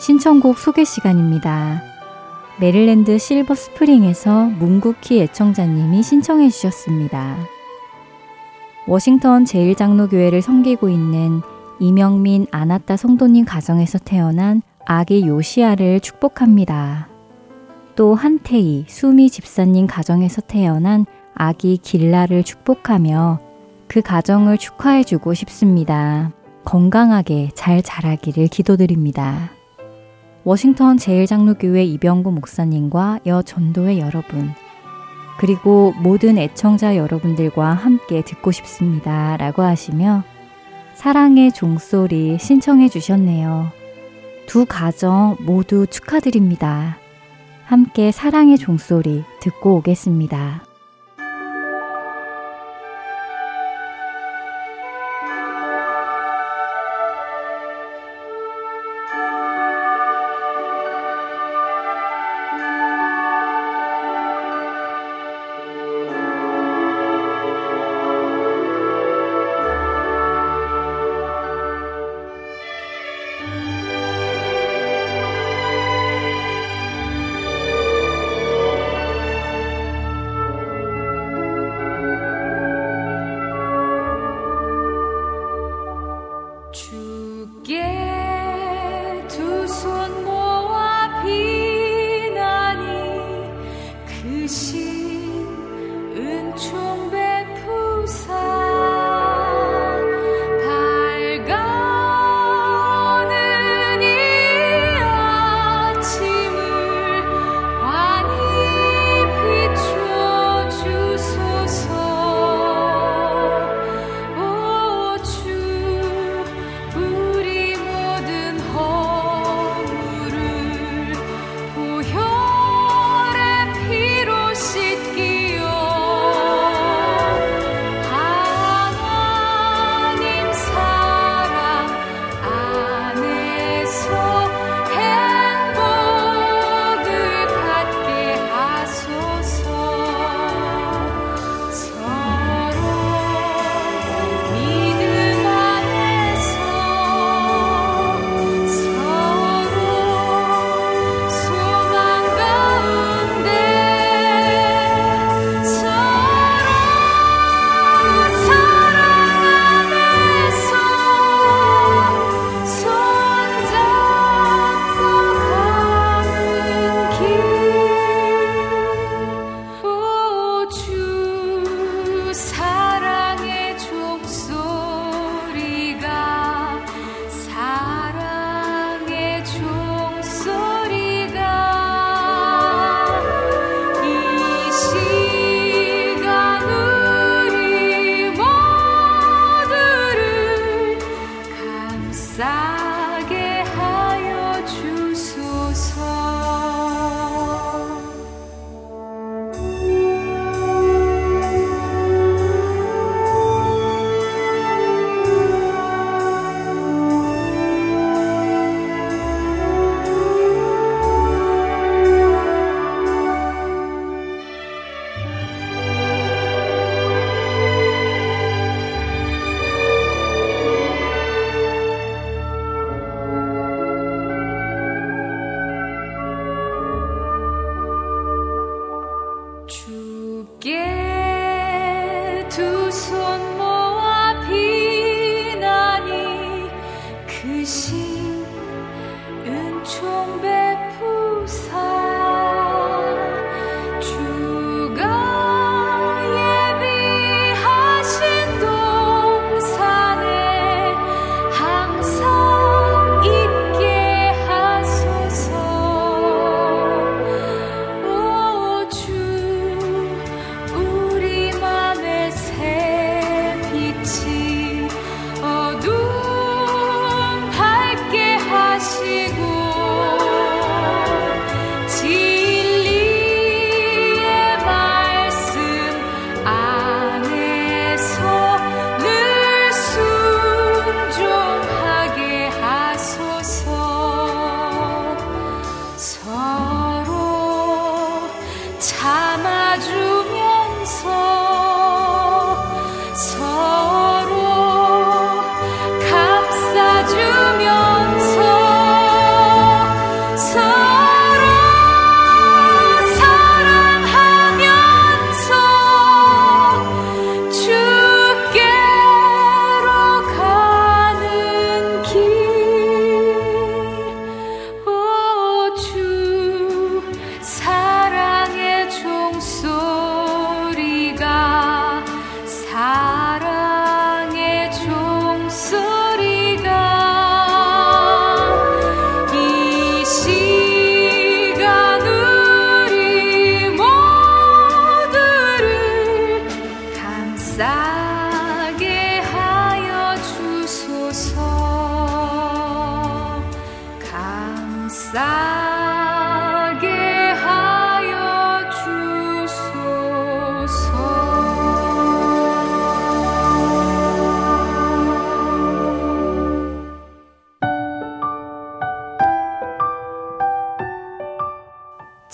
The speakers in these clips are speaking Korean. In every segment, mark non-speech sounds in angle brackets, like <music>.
신청곡 소개 시간입니다. 메릴랜드 실버 스프링에서 문국희 애청자님이 신청해 주셨습니다. 워싱턴 제일장로교회를 섬기고 있는 이명민 아나따 성도님 가정에서 태어난 아기 요시아를 축복합니다. 또 한태희 수미 집사님 가정에서 태어난 아기 길라를 축복하며 그 가정을 축하해주고 싶습니다. 건강하게 잘 자라기를 기도드립니다. 워싱턴 제일장로교회 이병구 목사님과 여 전도회 여러분, 그리고 모든 애청자 여러분들과 함께 듣고 싶습니다. 라고 하시며 사랑의 종소리 신청해 주셨네요. 두 가정 모두 축하드립니다. 함께 사랑의 종소리 듣고 오겠습니다.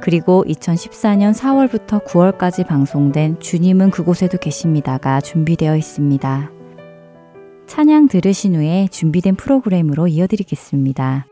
그리고 2014년 4월부터 9월까지 방송된 주님은 그곳에도 계십니다가 준비되어 있습니다. 찬양 들으신 후에 준비된 프로그램으로 이어드리겠습니다.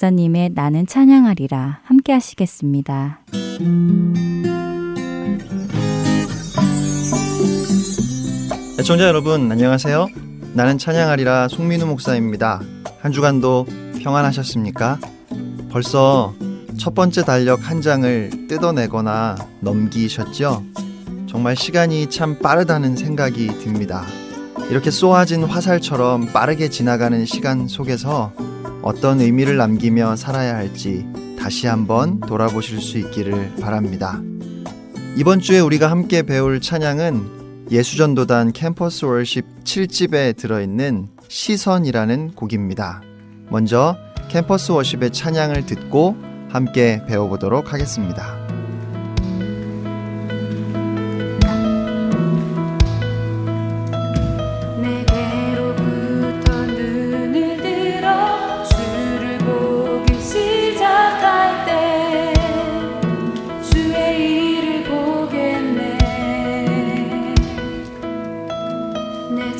목사님의 나는 찬양하리라 함께 하시겠습니다. 애청자 여러분 안녕하세요. 나는 찬양하리라 송민우 목사입니다. 한 주간도 평안하셨습니까? 벌써 첫 번째 달력 한 장을 뜯어내거나 넘기셨죠? 정말 시간이 참 빠르다는 생각이 듭니다. 이렇게 쏘아진 화살처럼 빠르게 지나가는 시간 속에서 어떤 의미를 남기며 살아야 할지 다시 한번 돌아보실 수 있기를 바랍니다. 이번 주에 우리가 함께 배울 찬양은 예수전도단 캠퍼스 월십 7집에 들어있는 시선이라는 곡입니다. 먼저 캠퍼스 워십의 찬양을 듣고 함께 배워보도록 하겠습니다. 오늘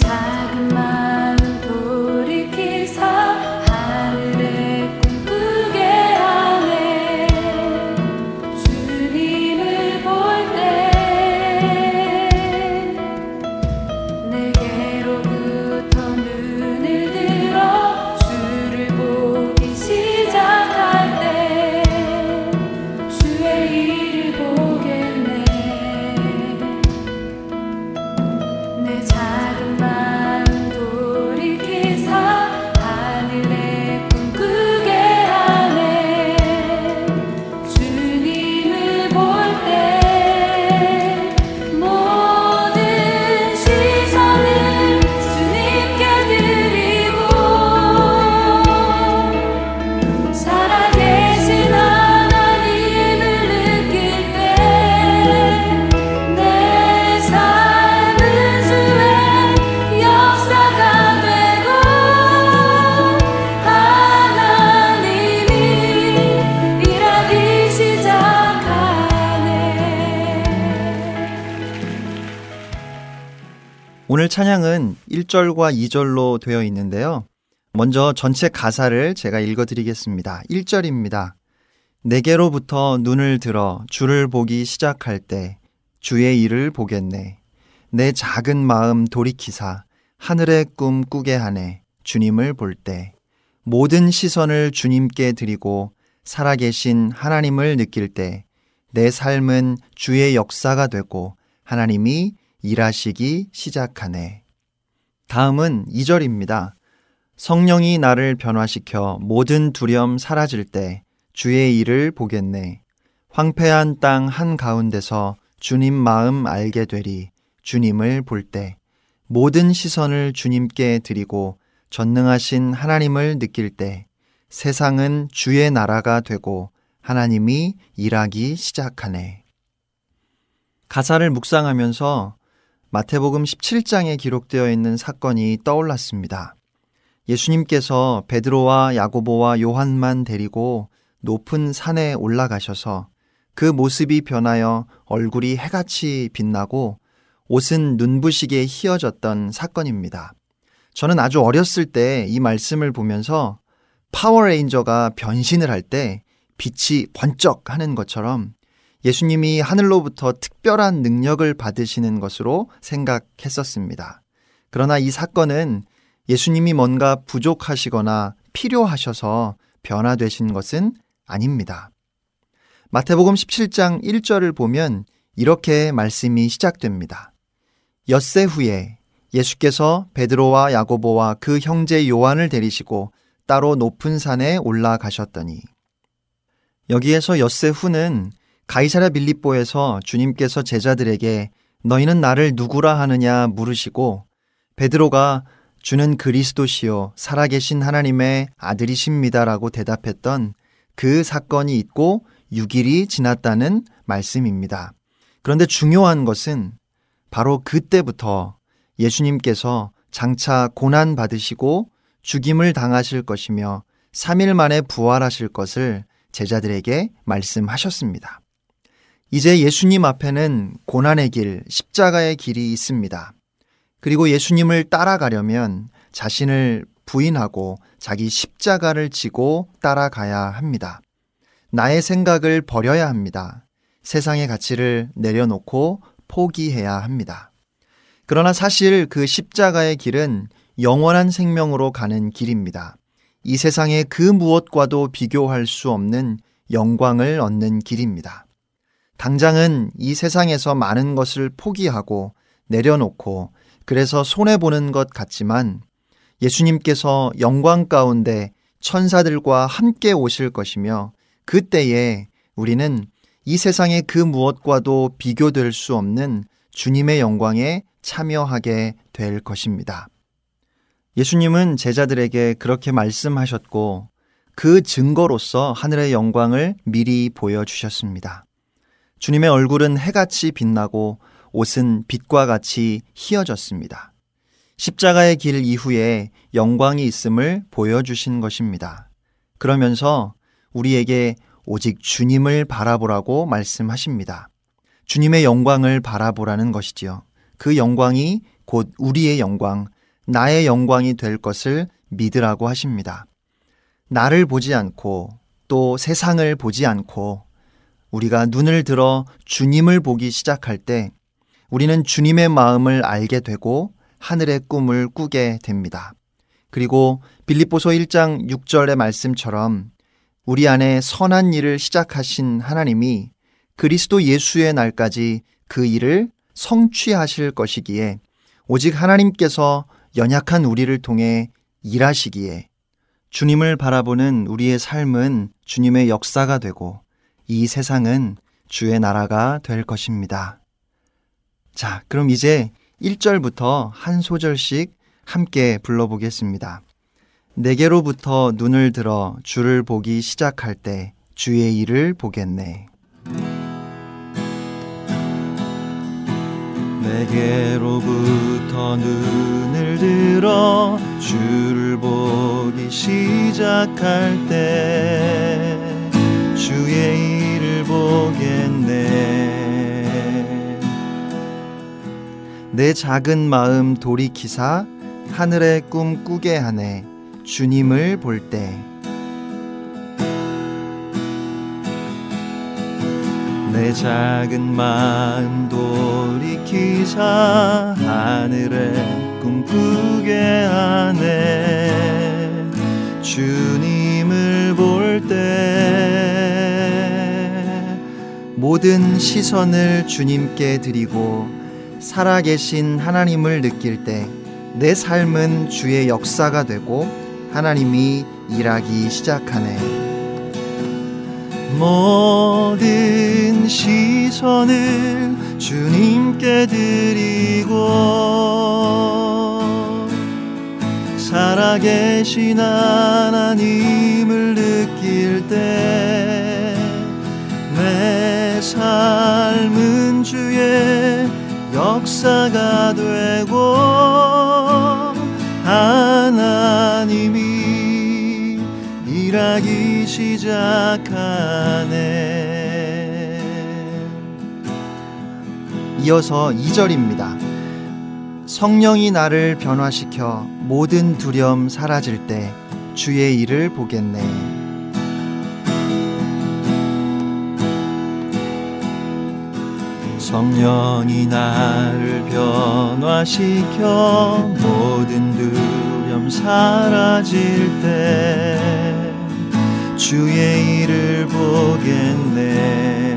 찬양은 1절과 2절로 되어 있는데요. 먼저 전체 가사를 제가 읽어 드리겠습니다. 1절입니다. 내게로부터 눈을 들어 주를 보기 시작할 때 주의 일을 보겠네. 내 작은 마음 돌이키사 하늘의 꿈 꾸게 하네. 주님을 볼 때 모든 시선을 주님께 드리고 살아계신 하나님을 느낄 때 내 삶은 주의 역사가 되고 하나님이 일하시기 시작하네. 다음은 2절입니다. 성령이 나를 변화시켜 모든 두려움 사라질 때 주의 일을 보겠네. 황폐한 땅 한가운데서 주님 마음 알게 되리 주님을 볼 때 모든 시선을 주님께 드리고 전능하신 하나님을 느낄 때 세상은 주의 나라가 되고 하나님이 일하기 시작하네. 가사를 묵상하면서 마태복음 17장에 기록되어 있는 사건이 떠올랐습니다. 예수님께서 베드로와 야고보와 요한만 데리고 높은 산에 올라가셔서 그 모습이 변하여 얼굴이 해같이 빛나고 옷은 눈부시게 휘어졌던 사건입니다. 저는 아주 어렸을 때 이 말씀을 보면서 파워레인저가 변신을 할 때 빛이 번쩍 하는 것처럼 예수님이 하늘로부터 특별한 능력을 받으시는 것으로 생각했었습니다. 그러나 이 사건은 예수님이 뭔가 부족하시거나 필요하셔서 변화되신 것은 아닙니다. 마태복음 17장 1절을 보면 이렇게 말씀이 시작됩니다. 엿새 후에 예수께서 베드로와 야고보와 그 형제 요한을 데리시고 따로 높은 산에 올라가셨더니 여기에서 엿새 후는 가이사라 빌립보에서 주님께서 제자들에게 너희는 나를 누구라 하느냐 물으시고 베드로가 주는 그리스도시요 살아계신 하나님의 아들이십니다라고 대답했던 그 사건이 있고 6일이 지났다는 말씀입니다. 그런데 중요한 것은 바로 그때부터 예수님께서 장차 고난 받으시고 죽임을 당하실 것이며 3일 만에 부활하실 것을 제자들에게 말씀하셨습니다. 이제 예수님 앞에는 고난의 길, 십자가의 길이 있습니다. 그리고 예수님을 따라가려면 자신을 부인하고 자기 십자가를 지고 따라가야 합니다. 나의 생각을 버려야 합니다. 세상의 가치를 내려놓고 포기해야 합니다. 그러나 사실 그 십자가의 길은 영원한 생명으로 가는 길입니다. 이 세상의 그 무엇과도 비교할 수 없는 영광을 얻는 길입니다. 당장은 이 세상에서 많은 것을 포기하고 내려놓고 그래서 손해보는 것 같지만 예수님께서 영광 가운데 천사들과 함께 오실 것이며 그때에 우리는 이 세상의 그 무엇과도 비교될 수 없는 주님의 영광에 참여하게 될 것입니다. 예수님은 제자들에게 그렇게 말씀하셨고 그 증거로서 하늘의 영광을 미리 보여주셨습니다. 주님의 얼굴은 해같이 빛나고 옷은 빛과 같이 희어졌습니다. 십자가의 길 이후에 영광이 있음을 보여주신 것입니다. 그러면서 우리에게 오직 주님을 바라보라고 말씀하십니다. 주님의 영광을 바라보라는 것이지요. 그 영광이 곧 우리의 영광, 나의 영광이 될 것을 믿으라고 하십니다. 나를 보지 않고 또 세상을 보지 않고 우리가 눈을 들어 주님을 보기 시작할 때 우리는 주님의 마음을 알게 되고 하늘의 꿈을 꾸게 됩니다. 그리고 빌립보서 1장 6절의 말씀처럼 우리 안에 선한 일을 시작하신 하나님이 그리스도 예수의 날까지 그 일을 성취하실 것이기에 오직 하나님께서 연약한 우리를 통해 일하시기에 주님을 바라보는 우리의 삶은 주님의 역사가 되고 이 세상은 주의 나라가 될 것입니다. 자, 그럼 이제 1절부터 한 소절씩 함께 불러보겠습니다. 내게로부터 눈을 들어 주를 보기 시작할 때 주의 일을 보겠네. 내게로부터 눈을 들어 주를 보기 시작할 때 주의 일을 보겠네. 내 작은 마음 돌이키사 하늘의 꿈 꾸게 하네. 주님을 볼 때. 내 작은 마음 돌이키사 하늘에 꿈꾸게 하네. 주님을 볼때 모든 시선을 주님께 드리고 살아계신 하나님을 느낄 때 내 삶은 주의 역사가 되고 하나님이 일하기 시작하네. 모든 시선을 주님께 드리고 살아계신 하나님을 느낄 때내 삶은 주의 역사가 되고 하나님이 일하기 시작하네 이어서 2절입니다. 성령이 나를 변화시켜 모든 두려움 사라질 때 주의 일을 보겠네. 성령이 나를 변화시켜 모든 두려움 사라질 때 주의 일을 보겠네.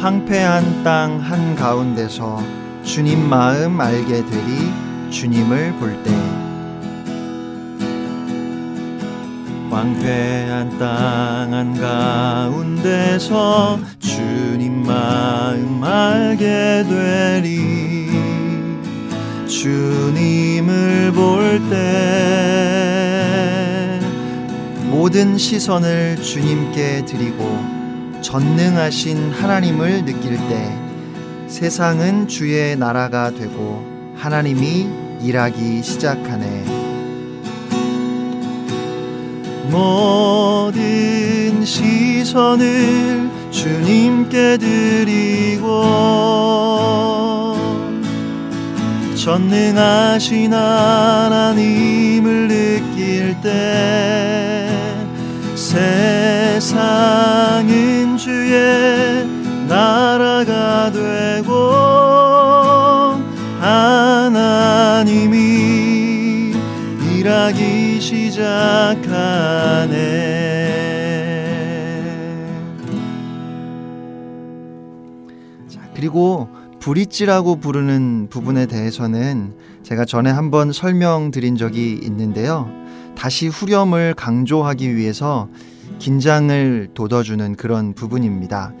황폐한 땅 한가운데서 주님 마음 알게 되리 주님을 볼때 황폐한 땅 한가운데서 주님 마음 알게 되리 주님을 볼 때 모든 시선을 주님께 드리고 전능하신 하나님을 느낄 때 세상은 주의 나라가 되고 하나님이 일하기 시작하네. 모든 시선을 주님께 드리고 전능하신 하나님을 느낄 때 세상은 주의 나라가 되고 하나님이 일하기 시작하네 그리고 브릿지라고 부르는 부분에 대해서는 제가 전에 한번 설명드린 적이 있는데요. 다시 후렴을 강조하기 위해서 긴장을 돋워주는 그런 부분입니다.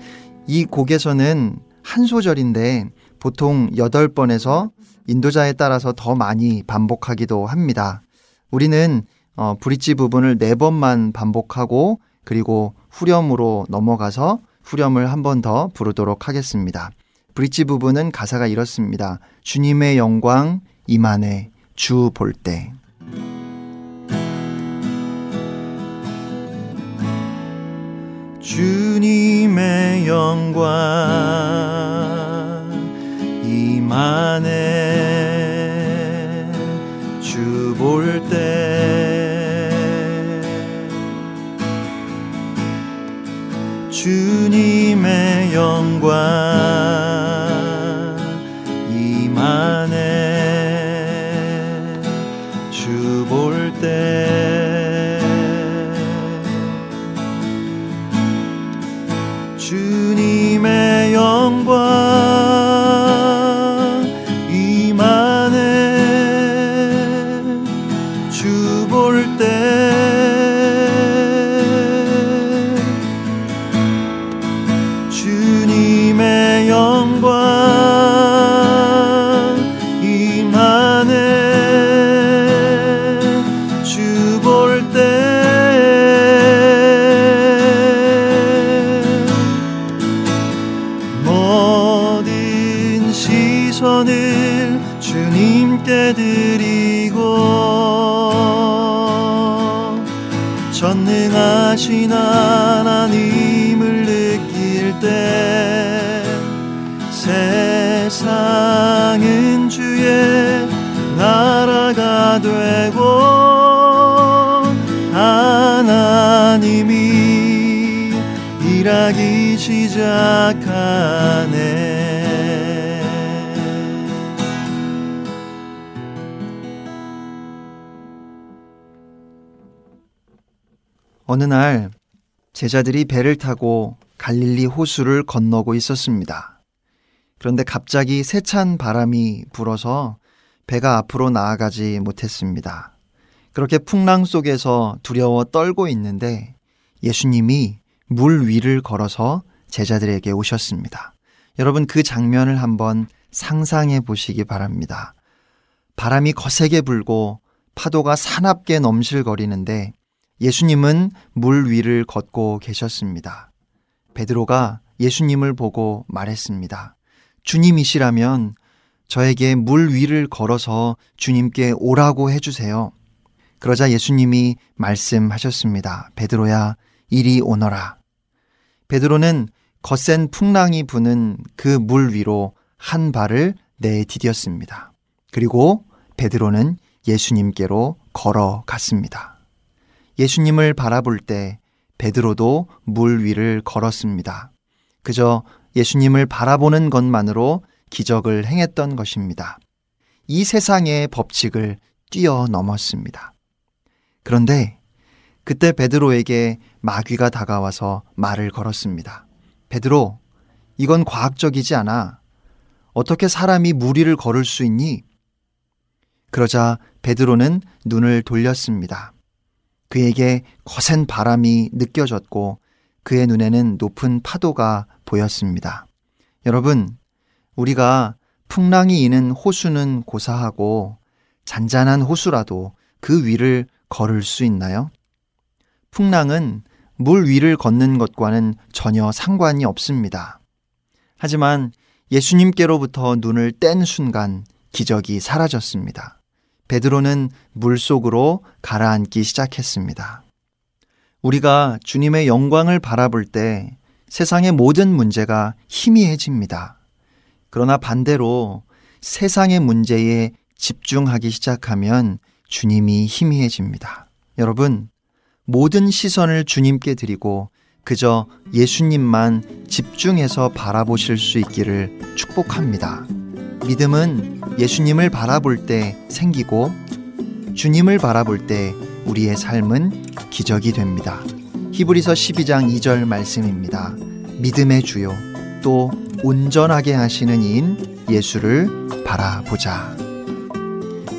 이 곡에서는 한 소절인데 보통 8번에서 인도자에 따라서 더 많이 반복하기도 합니다. 우리는 어, 브릿지 부분을 4번만 반복하고 그리고 후렴으로 넘어가서 후렴을 한 번 더 부르도록 하겠습니다. 브릿지 부분은 가사가 이렇습니다. 주님의 영광 이만해 주 볼 때. 주님의 영광 이만해 주 볼 때. 주님의 영광 어느 제자들이 배를 타고 갈릴리 호수를 건너고 있었습니다. 그런데 갑자기 세찬 바람이 불어서 배가 앞으로 나아가지 못했습니다. 그렇게 풍랑 속에서 두려워 떨고 있는데 예수님이 물 위를 걸어서 제자들에게 오셨습니다. 여러분 그 장면을 한번 상상해 보시기 바랍니다. 바람이 거세게 불고 파도가 사납게 넘실거리는데 예수님은 물 위를 걷고 계셨습니다. 베드로가 예수님을 보고 말했습니다. 주님이시라면 저에게 물 위를 걸어서 주님께 오라고 해주세요. 그러자 예수님이 말씀하셨습니다. 베드로야, 이리 오너라. 베드로는 거센 풍랑이 부는 그 물 위로 한 발을 내디뎠습니다. 그리고 베드로는 예수님께로 걸어갔습니다. 예수님을 바라볼 때 베드로도 물 위를 걸었습니다. 그저 예수님을 바라보는 것만으로 기적을 행했던 것입니다. 이 세상의 법칙을 뛰어넘었습니다. 그런데 그때 베드로에게 마귀가 다가와서 말을 걸었습니다. 베드로, 이건 과학적이지 않아. 어떻게 사람이 물 위를 걸을 수 있니? 그러자 베드로는 눈을 돌렸습니다. 그에게 거센 바람이 느껴졌고 그의 눈에는 높은 파도가 보였습니다. 여러분, 우리가 풍랑이 이는 호수는 고사하고 잔잔한 호수라도 그 위를 걸을 수 있나요? 풍랑은 물 위를 걷는 것과는 전혀 상관이 없습니다. 하지만 예수님께로부터 눈을 뗀 순간 기적이 사라졌습니다. 베드로는 물 속으로 가라앉기 시작했습니다. 우리가 주님의 영광을 바라볼 때 세상의 모든 문제가 희미해집니다. 그러나 반대로 세상의 문제에 집중하기 시작하면 주님이 희미해집니다. 여러분, 모든 시선을 주님께 드리고 그저 예수님만 집중해서 바라보실 수 있기를 축복합니다. 믿음은 예수님을 바라볼 때 생기고 주님을 바라볼 때 우리의 삶은 기적이 됩니다. 히브리서 12장 2절 말씀입니다. 믿음의 주요 또 온전하게 하시는 이인 예수를 바라보자.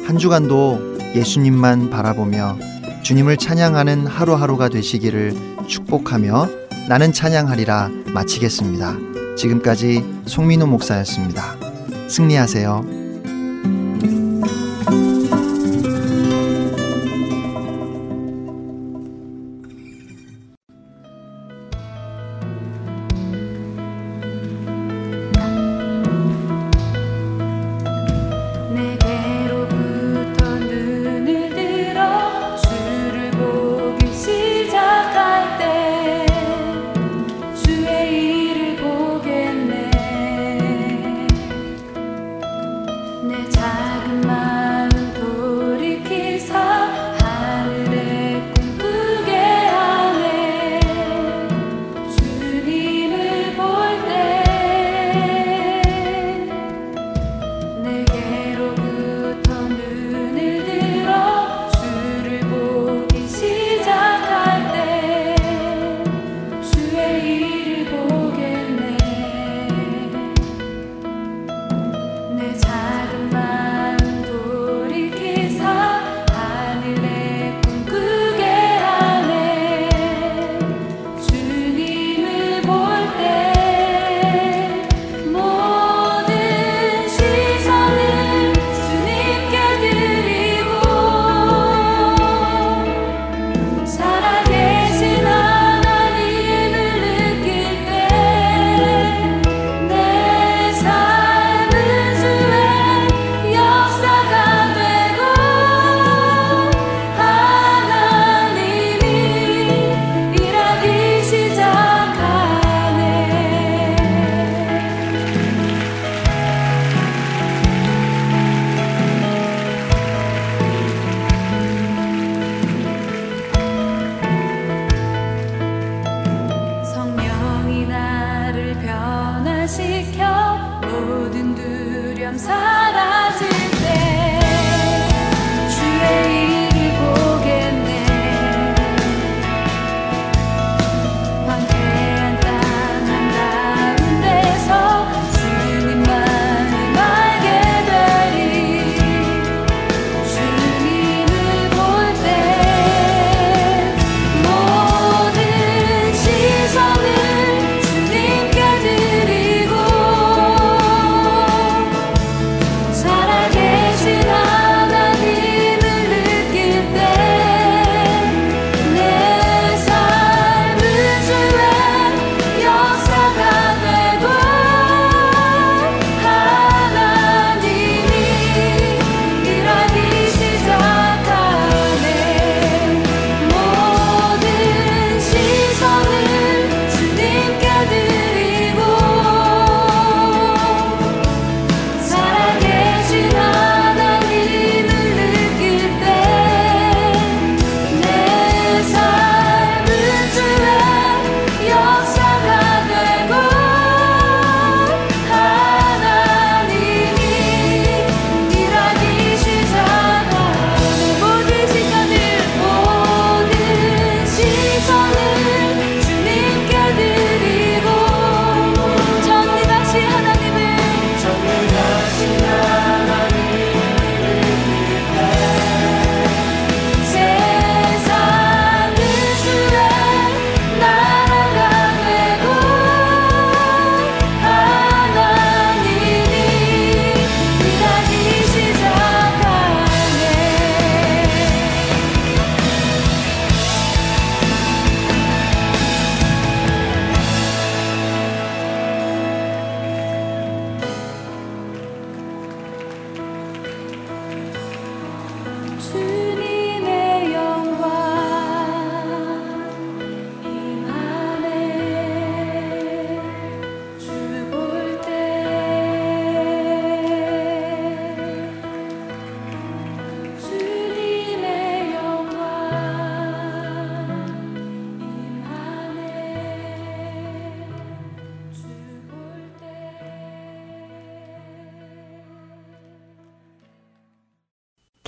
한 주간도 예수님만 바라보며 주님을 찬양하는 하루하루가 되시기를 축복하며 나는 찬양하리라 마치겠습니다. 지금까지 송민호 목사였습니다. 승리하세요.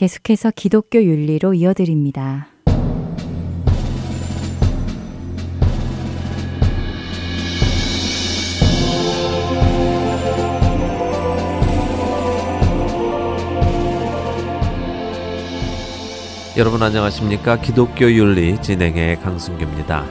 계속해서 기독교 윤리로 이어드립니다. 여러분 안녕하십니까? 기독교 윤리 진행의 강승규입니다.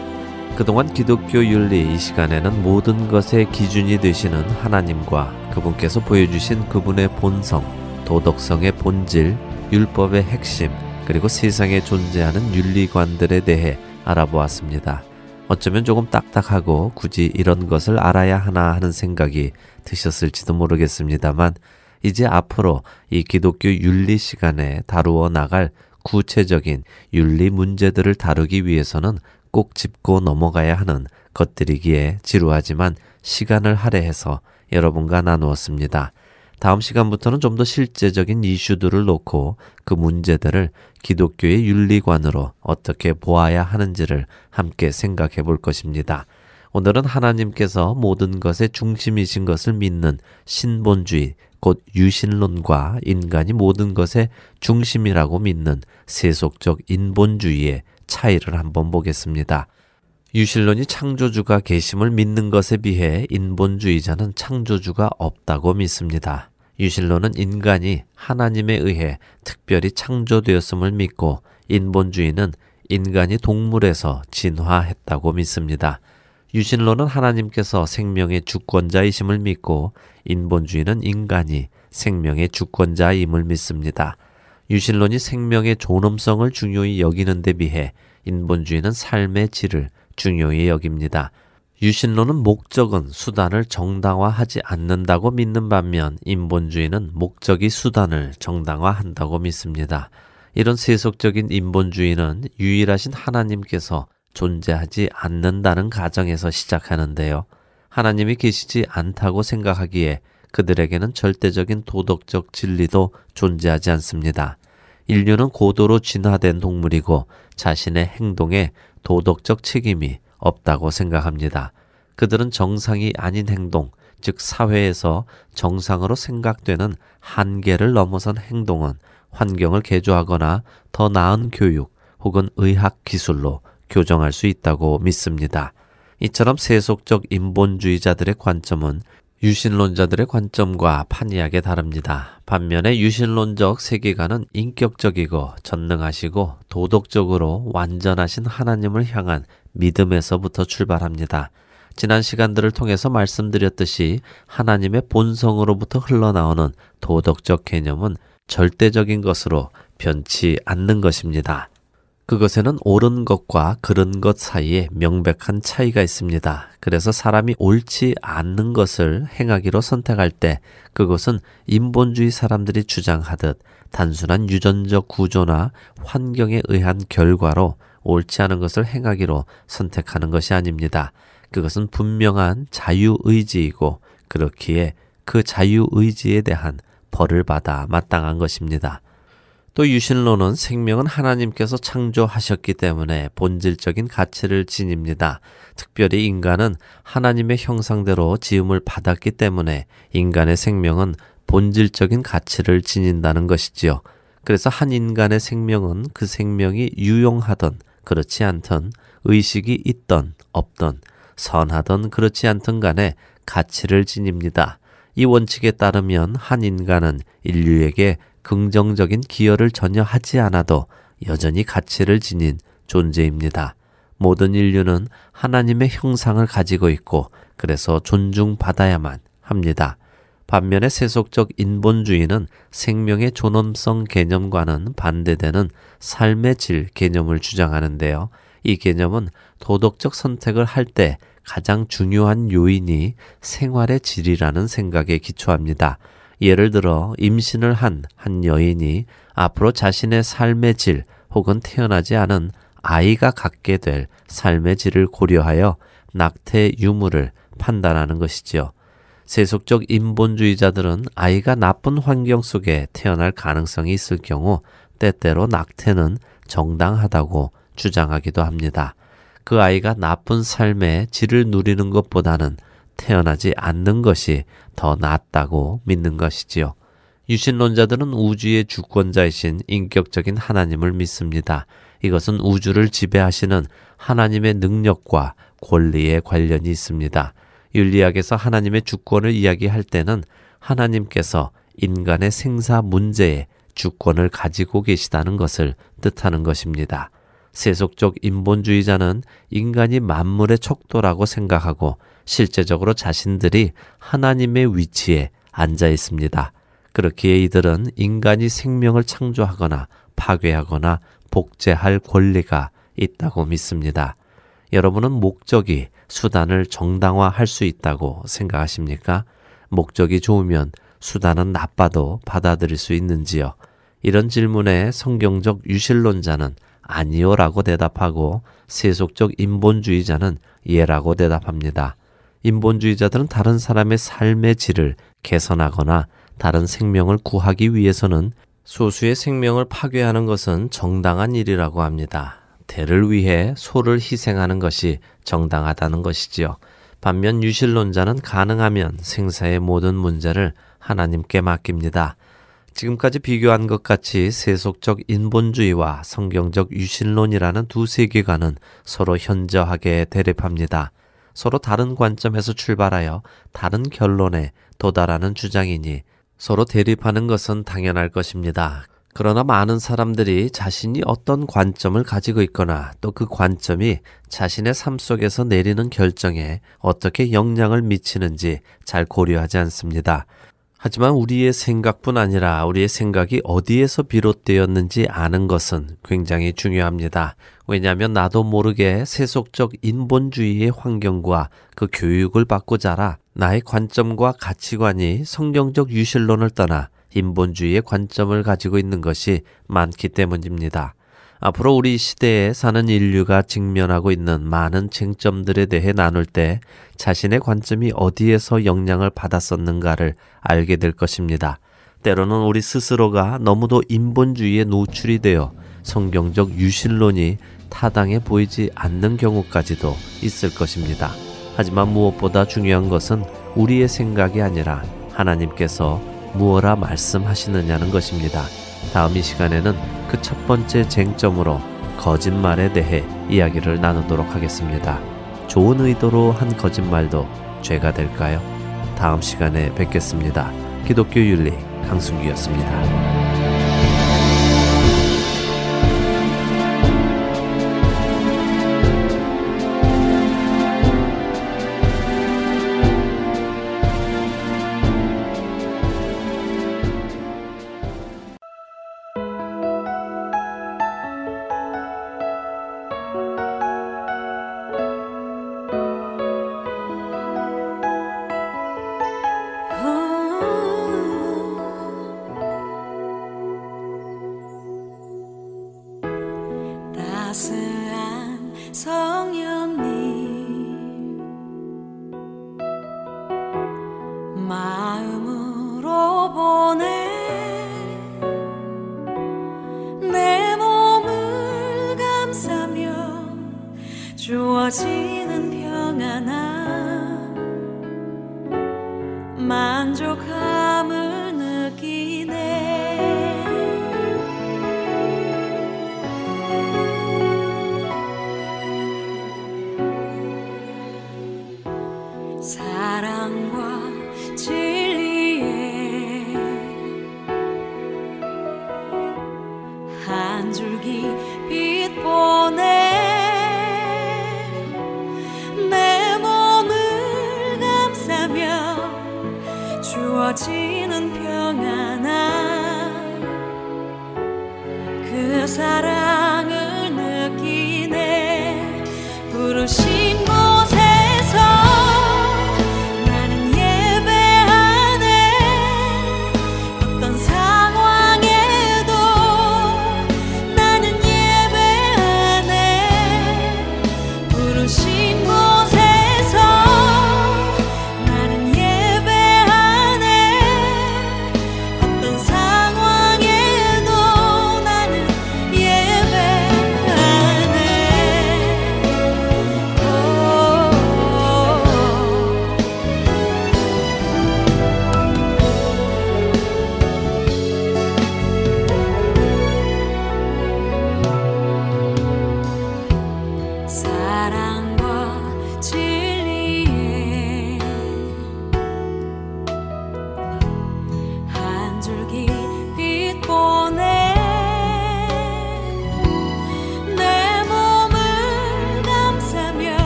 그동안 기독교 윤리 이 시간에는 모든 것의 기준이 되시는 하나님과 그분께서 보여주신 그분의 본성, 도덕성의 본질, 율법의 핵심, 그리고 세상에 존재하는 윤리관들에 대해 알아보았습니다. 어쩌면 조금 딱딱하고 굳이 이런 것을 알아야 하나 하는 생각이 드셨을지도 모르겠습니다만 이제 앞으로 이 기독교 윤리 시간에 다루어 나갈 구체적인 윤리 문제들을 다루기 위해서는 꼭 짚고 넘어가야 하는 것들이기에 지루하지만 시간을 할애해서 여러분과 나누었습니다. 다음 시간부터는 좀 더 실제적인 이슈들을 놓고 그 문제들을 기독교의 윤리관으로 어떻게 보아야 하는지를 함께 생각해 볼 것입니다. 오늘은 하나님께서 모든 것의 중심이신 것을 믿는 신본주의, 곧 유신론과 인간이 모든 것의 중심이라고 믿는 세속적 인본주의의 차이를 한번 보겠습니다. 유신론이 창조주가 계심을 믿는 것에 비해 인본주의자는 창조주가 없다고 믿습니다. 유신론은 인간이 하나님에 의해 특별히 창조되었음을 믿고 인본주의는 인간이 동물에서 진화했다고 믿습니다. 유신론은 하나님께서 생명의 주권자이심을 믿고 인본주의는 인간이 생명의 주권자임을 믿습니다. 유신론이 생명의 존엄성을 중요히 여기는 데 비해 인본주의는 삶의 질을 중요히 여깁니다. 유신론은 목적은 수단을 정당화하지 않는다고 믿는 반면 인본주의는 목적이 수단을 정당화한다고 믿습니다. 이런 세속적인 인본주의는 유일하신 하나님께서 존재하지 않는다는 가정에서 시작하는데요. 하나님이 계시지 않다고 생각하기에 그들에게는 절대적인 도덕적 진리도 존재하지 않습니다. 인류는 고도로 진화된 동물이고 자신의 행동에 도덕적 책임이 없다고 생각합니다. 그들은 정상이 아닌 행동, 즉 사회에서 정상으로 생각되는 한계를 넘어선 행동은 환경을 개조하거나 더 나은 교육 혹은 의학 기술로 교정할 수 있다고 믿습니다. 이처럼 세속적 인본주의자들의 관점은 유신론자들의 관점과 판이하게 다릅니다. 반면에 유신론적 세계관은 인격적이고 전능하시고 도덕적으로 완전하신 하나님을 향한 믿음에서부터 출발합니다. 지난 시간들을 통해서 말씀드렸듯이 하나님의 본성으로부터 흘러나오는 도덕적 개념은 절대적인 것으로 변치 않는 것입니다. 그것에는 옳은 것과 그른 것 사이에 명백한 차이가 있습니다. 그래서 사람이 옳지 않는 것을 행하기로 선택할 때 그것은 인본주의 사람들이 주장하듯 단순한 유전적 구조나 환경에 의한 결과로 옳지 않은 것을 행하기로 선택하는 것이 아닙니다. 그것은 분명한 자유의지이고 그렇기에 그 자유의지에 대한 벌을 받아 마땅한 것입니다. 또 유신론은 생명은 하나님께서 창조하셨기 때문에 본질적인 가치를 지닙니다. 특별히 인간은 하나님의 형상대로 지음을 받았기 때문에 인간의 생명은 본질적인 가치를 지닌다는 것이지요. 그래서 한 인간의 생명은 그 생명이 유용하던 그렇지 않던 의식이 있던 없던 선하던 그렇지 않던 간에 가치를 지닙니다. 이 원칙에 따르면 한 인간은 인류에게 긍정적인 기여를 전혀 하지 않아도 여전히 가치를 지닌 존재입니다. 모든 인류는 하나님의 형상을 가지고 있고 그래서 존중받아야만 합니다. 반면에 세속적 인본주의는 생명의 존엄성 개념과는 반대되는 삶의 질 개념을 주장하는데요. 이 개념은 도덕적 선택을 할 때 가장 중요한 요인이 생활의 질이라는 생각에 기초합니다. 예를 들어 임신을 한 한 여인이 앞으로 자신의 삶의 질 혹은 태어나지 않은 아이가 갖게 될 삶의 질을 고려하여 낙태 유무를 판단하는 것이지요. 세속적 인본주의자들은 아이가 나쁜 환경 속에 태어날 가능성이 있을 경우 때때로 낙태는 정당하다고 주장하기도 합니다. 그 아이가 나쁜 삶의 질을 누리는 것보다는 태어나지 않는 것이 더 낫다고 믿는 것이지요. 유신론자들은 우주의 주권자이신 인격적인 하나님을 믿습니다. 이것은 우주를 지배하시는 하나님의 능력과 권리에 관련이 있습니다. 윤리학에서 하나님의 주권을 이야기할 때는 하나님께서 인간의 생사 문제에 주권을 가지고 계시다는 것을 뜻하는 것입니다. 세속적 인본주의자는 인간이 만물의 척도라고 생각하고 실제적으로 자신들이 하나님의 위치에 앉아 있습니다. 그렇기에 이들은 인간이 생명을 창조하거나 파괴하거나 복제할 권리가 있다고 믿습니다. 여러분은 목적이 수단을 정당화할 수 있다고 생각하십니까? 목적이 좋으면 수단은 나빠도 받아들일 수 있는지요? 이런 질문에 성경적 유실론자는 아니요라고 대답하고 세속적 인본주의자는 예라고 대답합니다. 인본주의자들은 다른 사람의 삶의 질을 개선하거나 다른 생명을 구하기 위해서는 소수의 생명을 파괴하는 것은 정당한 일이라고 합니다. 대를 위해 소를 희생하는 것이 정당하다는 것이지요. 반면 유실론자는 가능하면 생사의 모든 문제를 하나님께 맡깁니다. 지금까지 비교한 것 같이 세속적 인본주의와 성경적 유신론이라는 두 세계관은 서로 현저하게 대립합니다. 서로 다른 관점에서 출발하여 다른 결론에 도달하는 주장이니 서로 대립하는 것은 당연할 것입니다. 그러나 많은 사람들이 자신이 어떤 관점을 가지고 있거나 또 그 관점이 자신의 삶 속에서 내리는 결정에 어떻게 영향을 미치는지 잘 고려하지 않습니다. 하지만 우리의 생각뿐 아니라 우리의 생각이 어디에서 비롯되었는지 아는 것은 굉장히 중요합니다. 왜냐하면 나도 모르게 세속적 인본주의의 환경과 그 교육을 받고 자라 나의 관점과 가치관이 성경적 유실론을 떠나 인본주의의 관점을 가지고 있는 것이 많기 때문입니다. 앞으로 우리 시대에 사는 인류가 직면하고 있는 많은 쟁점들에 대해 나눌 때 자신의 관점이 어디에서 영향을 받았었는가를 알게 될 것입니다. 때로는 우리 스스로가 너무도 인본주의에 노출이 되어 성경적 유실론이 타당해 보이지 않는 경우까지도 있을 것입니다. 하지만 무엇보다 중요한 것은 우리의 생각이 아니라 하나님께서 무엇라 말씀하시느냐는 것입니다. 다음 이 시간에는 그 첫 번째 쟁점으로 거짓말에 대해 이야기를 나누도록 하겠습니다. 좋은 의도로 한 거짓말도 죄가 될까요? 다음 시간에 뵙겠습니다. 기독교 윤리 강순기였습니다. 就可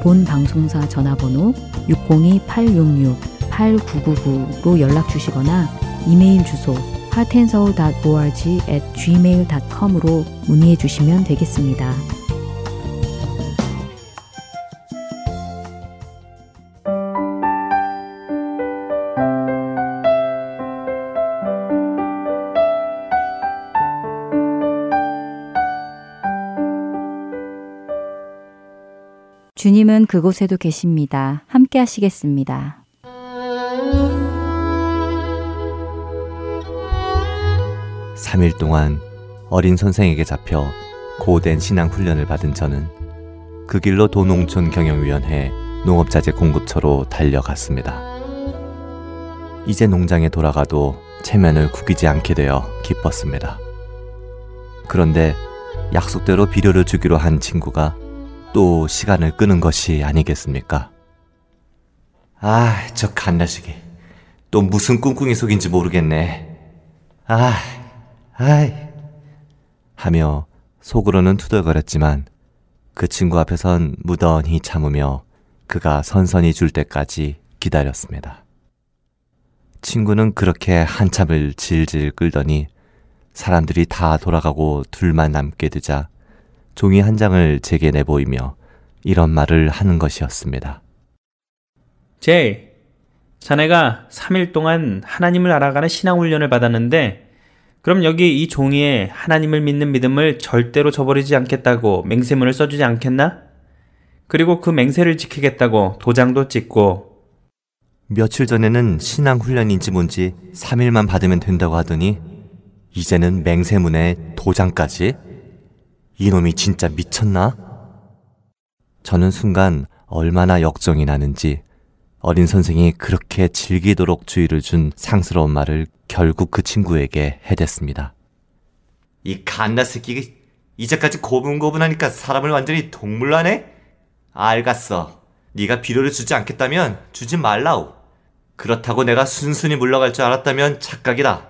본 방송사 전화번호 602-866-8999로 연락 주시거나 이메일 주소 heartandsoul.org at gmail.com으로 문의해 주시면 되겠습니다. 주님은 그곳에도 계십니다. 함께 하시겠습니다. 삼일 동안 어린 선생에게 잡혀 고된 신앙 훈련을 받은 저는 그 길로 도농촌 경영위원회 농업자재 공급처로 달려갔습니다. 이제 농장에 돌아가도 체면을 구기지 않게 되어 기뻤습니다. 그런데 약속대로 비료를 주기로 한 친구가 또 시간을 끄는 것이 아니겠습니까? 아, 저 갓나시기. 또 무슨 꿍꿍이 속인지 모르겠네. 아, 아이. 하며 속으로는 투덜거렸지만 그 친구 앞에선 무던히 참으며 그가 선선히 줄 때까지 기다렸습니다. 친구는 그렇게 한참을 질질 끌더니 사람들이 다 돌아가고 둘만 남게 되자 종이 한 장을 제게 내보이며 이런 말을 하는 것이었습니다. 제이, 자네가 3일 동안 하나님을 알아가는 신앙훈련을 받았는데, 그럼 여기 이 종이에 하나님을 믿는 믿음을 절대로 저버리지 않겠다고 맹세문을 써주지 않겠나? 그리고 그 맹세를 지키겠다고 도장도 찍고, 며칠 전에는 신앙훈련인지 뭔지 3일만 받으면 된다고 하더니, 이제는 맹세문에 도장까지? 이놈이 진짜 미쳤나? 저는 순간 얼마나 역정이 나는지 어린 선생이 그렇게 즐기도록 주의를 준 상스러운 말을 결국 그 친구에게 해댔습니다. 이 갓나 새끼가 이제까지 고분고분하니까 사람을 완전히 동물로 하네? 알갔어. 네가 비료를 주지 않겠다면 주지 말라우. 그렇다고 내가 순순히 물러갈 줄 알았다면 착각이다.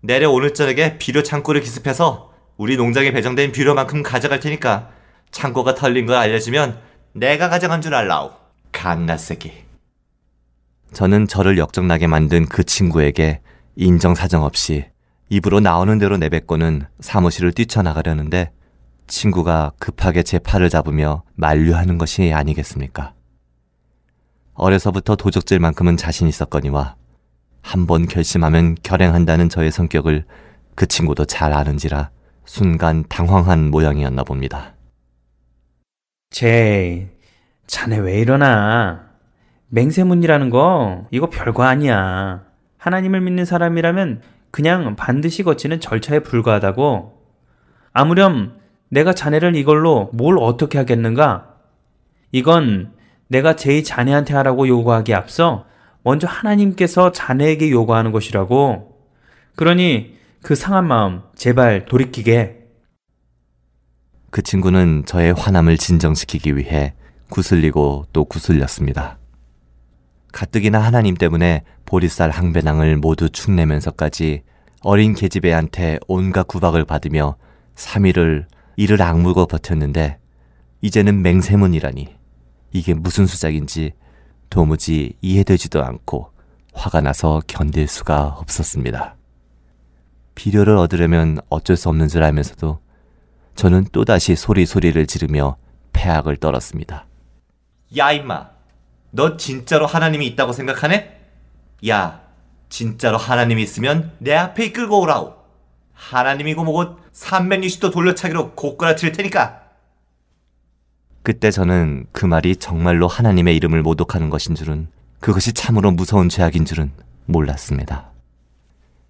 내려 오늘 저녁에 비료 창고를 기습해서 우리 농장에 배정된 비료만큼 가져갈 테니까 창고가 털린 걸 알려주면 내가 가져간 줄 알라우. 갓나 새끼. 저는 저를 역정나게 만든 그 친구에게 인정사정 없이 입으로 나오는 대로 내뱉고는 사무실을 뛰쳐나가려는데 친구가 급하게 제 팔을 잡으며 만류하는 것이 아니겠습니까? 어려서부터 도적질만큼은 자신 있었거니와 한 번 결심하면 결행한다는 저의 성격을 그 친구도 잘 아는지라 순간 당황한 모양이었나 봅니다. 제이, 자네 왜 이러나? 맹세문이라는 거 이거 별거 아니야. 하나님을 믿는 사람이라면 그냥 반드시 거치는 절차에 불과하다고. 아무렴 내가 자네를 이걸로 뭘 어떻게 하겠는가? 이건 내가 제이 자네한테 하라고 요구하기 앞서 먼저 하나님께서 자네에게 요구하는 것이라고. 그러니 그 상한 마음 제발 돌이키게. 그 친구는 저의 화남을 진정시키기 위해 구슬리고 또 구슬렸습니다. 가뜩이나 하나님 때문에 보리쌀 항배낭을 모두 축내면서까지 어린 계집애한테 온갖 구박을 받으며 3일을 이를 악물고 버텼는데 이제는 맹세문이라니 이게 무슨 수작인지 도무지 이해되지도 않고 화가 나서 견딜 수가 없었습니다. 비료를 얻으려면 어쩔 수 없는 줄 알면서도 저는 또다시 소리소리를 지르며 폐악을 떨었습니다. 야, 임마! 너 진짜로 하나님이 있다고 생각하네? 야, 진짜로 하나님이 있으면 내 앞에 이끌고 오라오. 하나님이고 뭐고 360도 돌려차기로 고꾸라칠 테니까. 그때 저는 그 말이 정말로 하나님의 이름을 모독하는 것인 줄은 그것이 참으로 무서운 죄악인 줄은 몰랐습니다.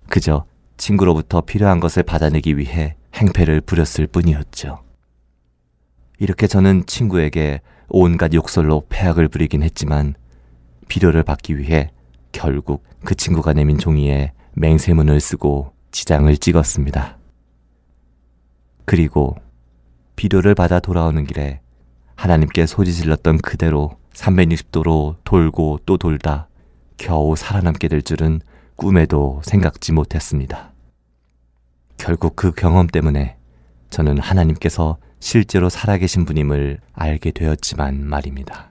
그저 친구로부터 필요한 것을 받아내기 위해 행패를 부렸을 뿐이었죠. 이렇게 저는 친구에게 온갖 욕설로 폐악을 부리긴 했지만 비료를 받기 위해 결국 그 친구가 내민 종이에 맹세문을 쓰고 지장을 찍었습니다. 그리고 비료를 받아 돌아오는 길에 하나님께 소리질렀던 그대로 360도로 돌고 또 돌다 겨우 살아남게 될 줄은 꿈에도 생각지 못했습니다. 결국 그 경험 때문에 저는 하나님께서 실제로 살아계신 분임을 알게 되었지만 말입니다.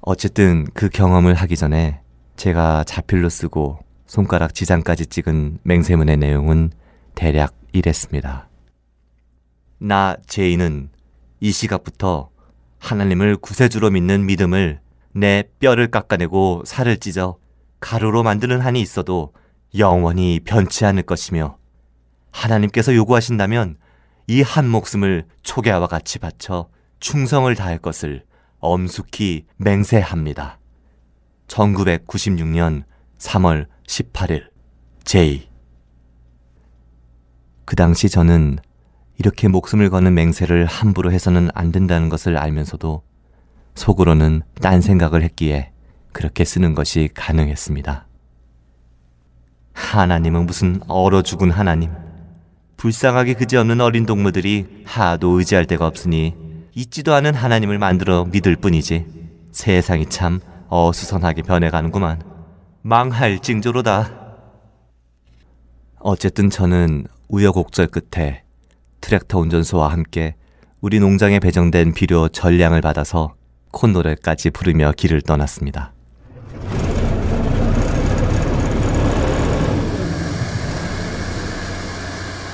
어쨌든 그 경험을 하기 전에 제가 자필로 쓰고 손가락 지장까지 찍은 맹세문의 내용은 대략 이랬습니다. 나 제이는 이 시각부터 하나님을 구세주로 믿는 믿음을 내 뼈를 깎아내고 살을 찢어 가루로 만드는 한이 있어도 영원히 변치 않을 것이며 하나님께서 요구하신다면 이 한 목숨을 초계와 같이 바쳐 충성을 다할 것을 엄숙히 맹세합니다. 1996년 3월 18일 제이 그 당시 저는 이렇게 목숨을 거는 맹세를 함부로 해서는 안 된다는 것을 알면서도 속으로는 딴 생각을 했기에 그렇게 쓰는 것이 가능했습니다. 하나님은 무슨 얼어 죽은 하나님. 불쌍하게 그지없는 어린 동무들이 하도 의지할 데가 없으니 있지도 않은 하나님을 만들어 믿을 뿐이지. 세상이 참 어수선하게 변해가는구만. 망할 징조로다. 어쨌든 저는 우여곡절 끝에 트랙터 운전소와 함께 우리 농장에 배정된 비료 전량을 받아서 콧노래까지 부르며 길을 떠났습니다.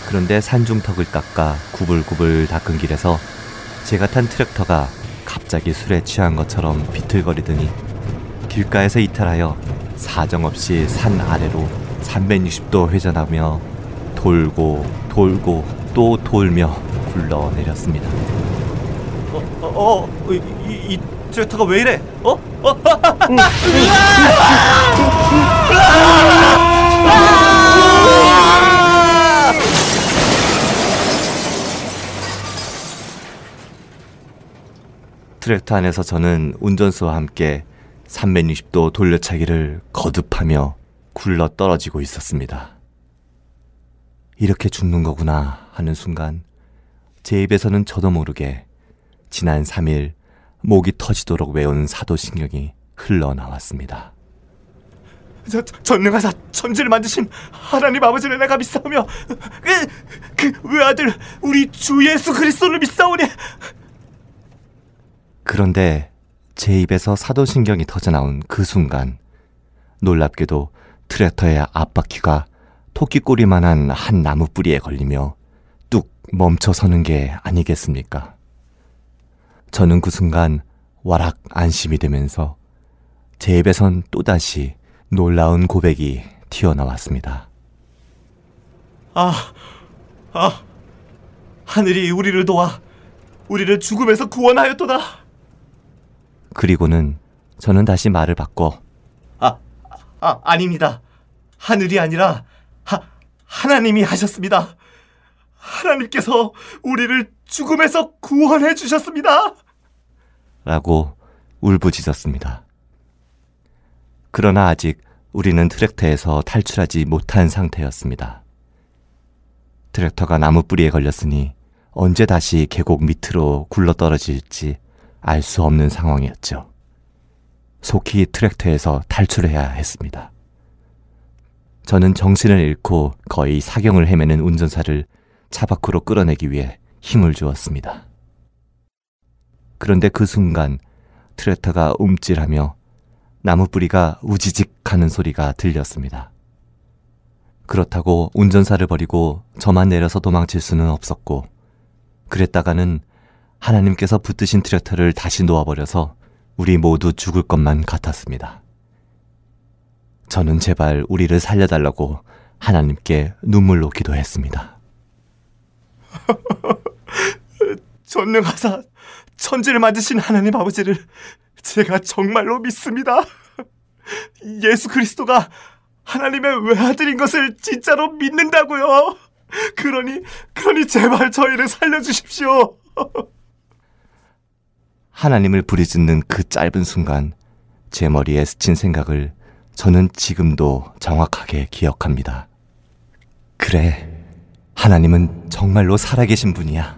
그런데 산중턱을 깎아 구불구불 닦은 길에서 제가 탄 트랙터가 갑자기 술에 취한 것처럼 비틀거리더니 길가에서 이탈하여 사정없이 산 아래로 360도 회전하며 돌고 돌고 또 돌며 굴러내렸습니다. 어, 어, 어 이, 이, 이 트랙터가 왜 이래? 어? 어? 트랙터 안에서 저는 운전수와 함께 360도 돌려차기를 거듭하며 굴러 떨어지고 있었습니다. 이렇게 죽는 거구나 하는 순간 제 입에서는 저도 모르게 지난 3일 목이 터지도록 외운 사도신경이 흘러나왔습니다. 저, 전능하사 천지를 만드신 하나님 아버지를 내가 믿사오며 그, 그 외아들 우리 주 예수 그리스도를 믿사오니 그런데 제 입에서 사도신경이 터져나온 그 순간 놀랍게도 트랙터의 앞바퀴가 토끼꼬리만한 한 나무 뿌리에 걸리며 뚝 멈춰 서는 게 아니겠습니까? 저는 그 순간 와락 안심이 되면서 제 입에선 또다시 놀라운 고백이 튀어나왔습니다. 아, 아, 하늘이 우리를 도와 우리를 죽음에서 구원하였도다. 그리고는 저는 다시 말을 바꿔 아, 아 아닙니다. 하늘이 아니라 하, 하나님이 하셨습니다. 하나님께서 우리를 죽음에서 구원해 주셨습니다. 라고 울부짖었습니다. 그러나 아직 우리는 트랙터에서 탈출하지 못한 상태였습니다. 트랙터가 나무 뿌리에 걸렸으니 언제 다시 계곡 밑으로 굴러 떨어질지 알 수 없는 상황이었죠. 속히 트랙터에서 탈출해야 했습니다. 저는 정신을 잃고 거의 사경을 헤매는 운전사를 차 밖으로 끌어내기 위해 힘을 주었습니다. 그런데 그 순간 트랙터가 움찔하며 나무 뿌리가 우지직 하는 소리가 들렸습니다. 그렇다고 운전사를 버리고 저만 내려서 도망칠 수는 없었고, 그랬다가는 하나님께서 붙드신 트랙터를 다시 놓아버려서 우리 모두 죽을 것만 같았습니다. 저는 제발 우리를 살려달라고 하나님께 눈물로 기도했습니다. <laughs> 전능하사 천지를 만드신 하나님 아버지를 제가 정말로 믿습니다. 예수 그리스도가 하나님의 외아들인 것을 진짜로 믿는다고요. 그러니 그러니 제발 저희를 살려 주십시오. <laughs> 하나님을 부르짖는 그 짧은 순간 제 머리에 스친 생각을 저는 지금도 정확하게 기억합니다. 그래, 하나님은 정말로 살아계신 분이야.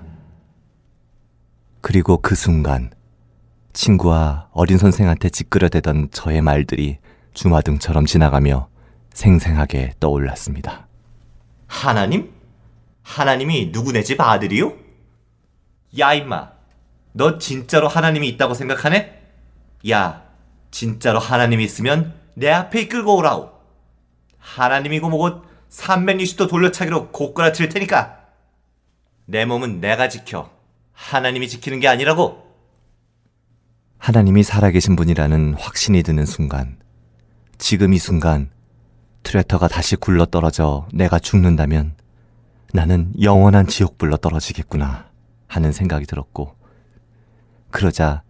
그리고 그 순간 친구와 어린 선생한테 찌끄려대던 저의 말들이 주마등처럼 지나가며 생생하게 떠올랐습니다. 하나님? 하나님이 누구네 집 아들이요? 야 임마 너 진짜로 하나님이 있다고 생각하네? 야 진짜로 하나님이 있으면 내 앞에 이끌고 오라오. 하나님이고 뭐고 360도 돌려차기로 고꾸라칠 테니까. 내 몸은 내가 지켜 하나님이 지키는 게 아니라고. 하나님이 살아계신 분이라는 확신이 드는 순간, 지금 이 순간, 트랙터가 다시 굴러 떨어져 내가 죽는다면 나는 영원한 지옥불로 떨어지겠구나 하는 생각이 들었고, 그러자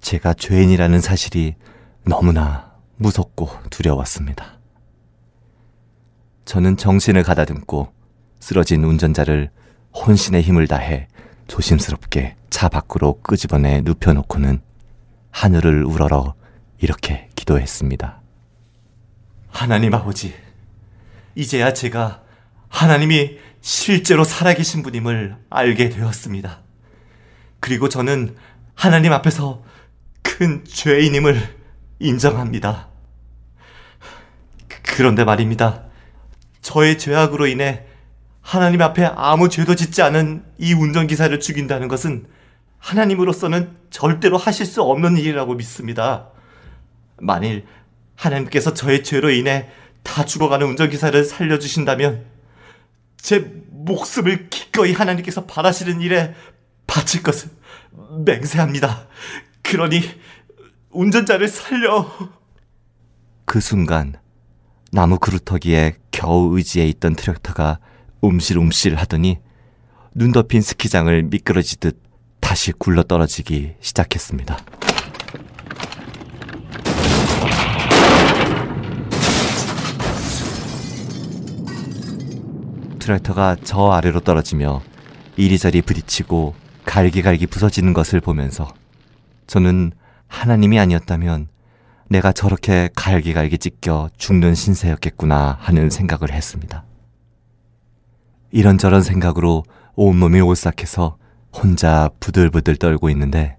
제가 죄인이라는 사실이 너무나 무섭고 두려웠습니다. 저는 정신을 가다듬고 쓰러진 운전자를 혼신의 힘을 다해 조심스럽게 차 밖으로 끄집어내 눕혀놓고는 하늘을 우러러 이렇게 기도했습니다. 하나님 아버지 이제야 제가 하나님이 실제로 살아계신 분임을 알게 되었습니다. 그리고 저는 하나님 앞에서 큰 죄인임을 인정합니다. 그런데 말입니다. 저의 죄악으로 인해 하나님 앞에 아무 죄도 짓지 않은 이 운전기사를 죽인다는 것은 하나님으로서는 절대로 하실 수 없는 일이라고 믿습니다. 만일 하나님께서 저의 죄로 인해 다 죽어가는 운전기사를 살려주신다면 제 목숨을 기꺼이 하나님께서 바라시는 일에 바칠 것을 맹세합니다. 그러니 운전자를 살려. 그 순간 나무 그루터기에 겨우 의지해 있던 트랙터가 움실움실 하더니 눈 덮인 스키장을 미끄러지듯 다시 굴러 떨어지기 시작했습니다. 트랙터가 저 아래로 떨어지며 이리저리 부딪히고 갈기갈기 부서지는 것을 보면서 저는 하나님이 아니었다면 내가 저렇게 갈기갈기 찢겨 죽는 신세였겠구나 하는 생각을 했습니다. 이런저런 생각으로 온몸이 오싹해서 혼자 부들부들 떨고 있는데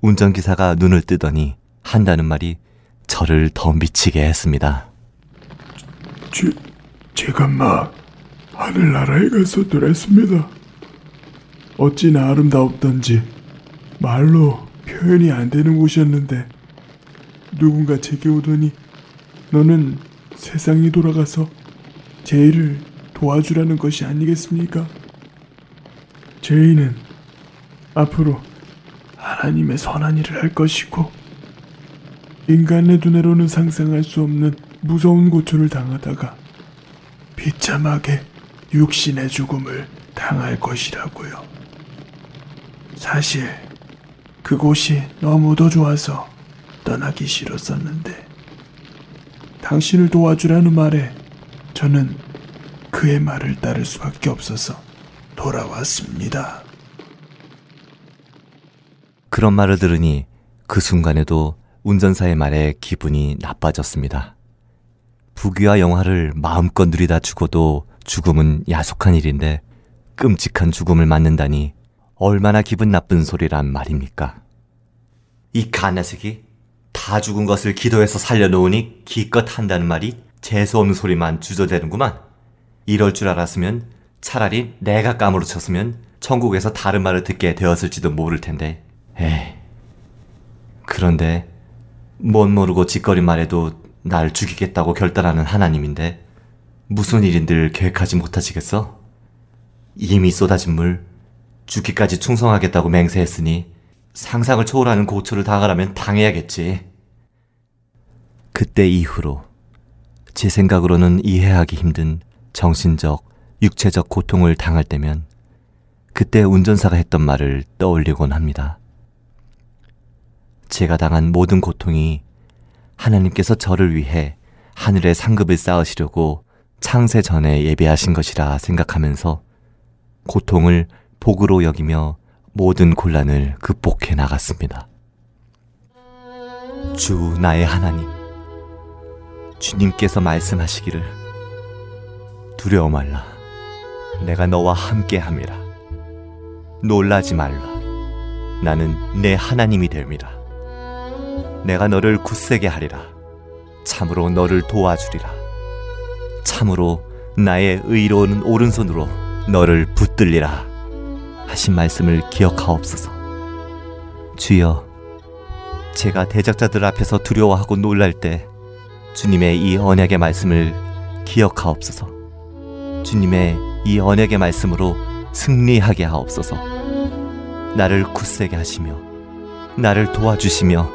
운전기사가 눈을 뜨더니 한다는 말이 저를 더 미치게 했습니다. 제, 제가 막 하늘나라에 가서 놀았습니다. 어찌나 아름다웠던지 말로 표현이 안 되는 곳이었는데 누군가 제게 오더니 너는 세상이 돌아가서 제일을 도와주라는 것이 아니겠습니까? 죄인은 앞으로 하나님의 선한 일을 할 것이고 인간의 눈으로는 상상할 수 없는 무서운 고초를 당하다가 비참하게 육신의 죽음을 당할 것이라고요. 사실 그곳이 너무도 좋아서 떠나기 싫었었는데 당신을 도와주라는 말에 저는 그의 말을 따를 수밖에 없어서 돌아왔습니다. 그런 말을 들으니 그 순간에도 운전사의 말에 기분이 나빠졌습니다. 부귀와 영화를 마음껏 누리다 죽어도 죽음은 야속한 일인데 끔찍한 죽음을 맞는다니 얼마나 기분 나쁜 소리란 말입니까? 이 가나색이 다 죽은 것을 기도해서 살려놓으니 기껏 한다는 말이 재수없는 소리만 주저대는구만. 이럴 줄 알았으면 차라리 내가 까무러 쳤으면 천국에서 다른 말을 듣게 되었을지도 모를 텐데. 에이. 그런데 뭔 모르고 짓거리 말해도 날 죽이겠다고 결단하는 하나님인데 무슨 일인들 계획하지 못하시겠어? 이미 쏟아진 물 죽기까지 충성하겠다고 맹세했으니 상상을 초월하는 고초를 당하라면 당해야겠지. 그때 이후로 제 생각으로는 이해하기 힘든 정신적, 육체적 고통을 당할 때면 그때 운전사가 했던 말을 떠올리곤 합니다. 제가 당한 모든 고통이 하나님께서 저를 위해 하늘의 상급을 쌓으시려고 창세 전에 예배하신 것이라 생각하면서 고통을 복으로 여기며 모든 곤란을 극복해 나갔습니다. 주 나의 하나님, 주님께서 말씀하시기를 두려워 말라. 내가 너와 함께 함이라. 놀라지 말라. 나는 내 하나님이 됨이라. 내가 너를 굳세게 하리라. 참으로 너를 도와주리라. 참으로 나의 의로운 오른손으로 너를 붙들리라. 하신 말씀을 기억하옵소서. 주여, 제가 대적자들 앞에서 두려워하고 놀랄 때 주님의 이 언약의 말씀을 기억하옵소서. 주님의 이 언약의 말씀으로 승리하게 하옵소서. 나를 굳세게 하시며 나를 도와주시며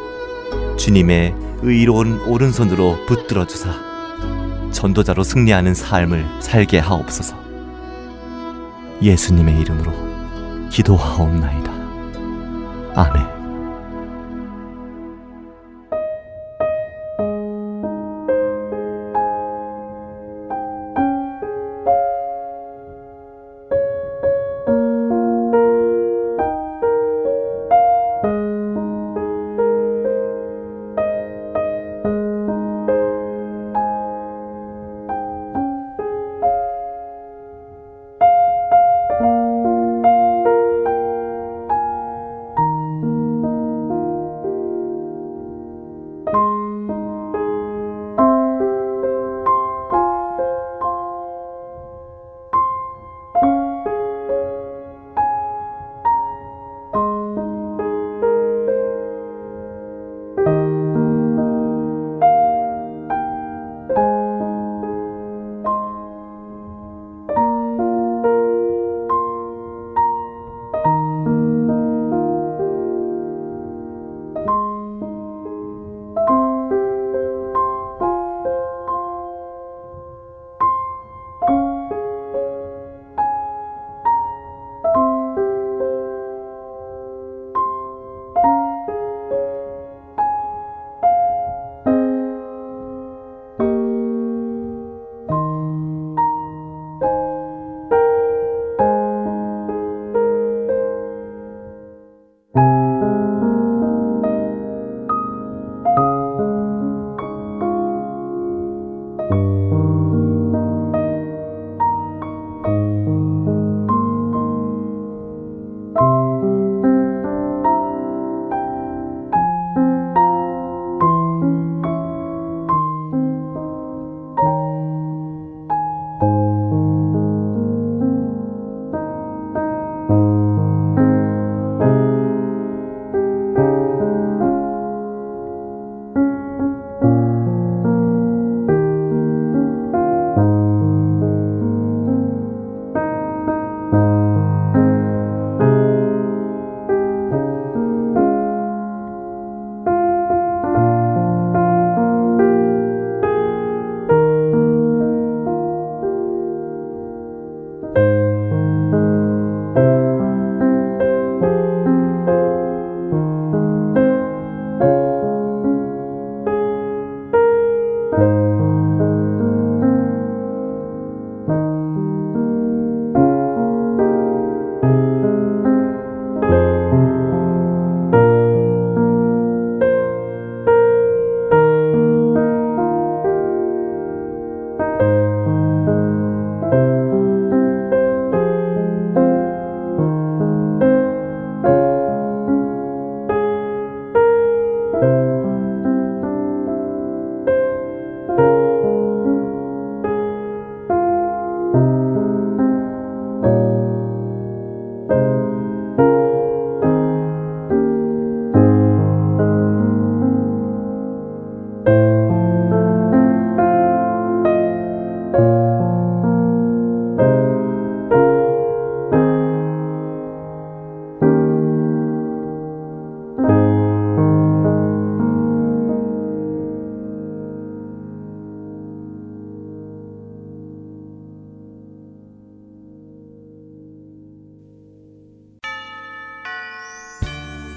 주님의 의로운 오른손으로 붙들어 주사 전도자로 승리하는 삶을 살게 하옵소서. 예수님의 이름으로 기도하옵나이다. 아멘.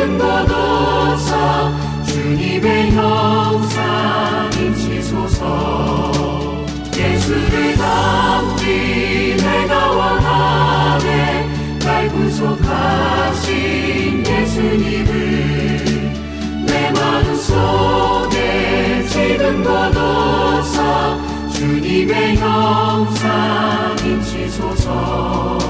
모든 것 없어 주님의 형상 임치소서. 예수를 담기 내가 원하네. 날 구속하신 예수님을 내 마음 속에 지금 것 없어 주님의 형상 임치소서.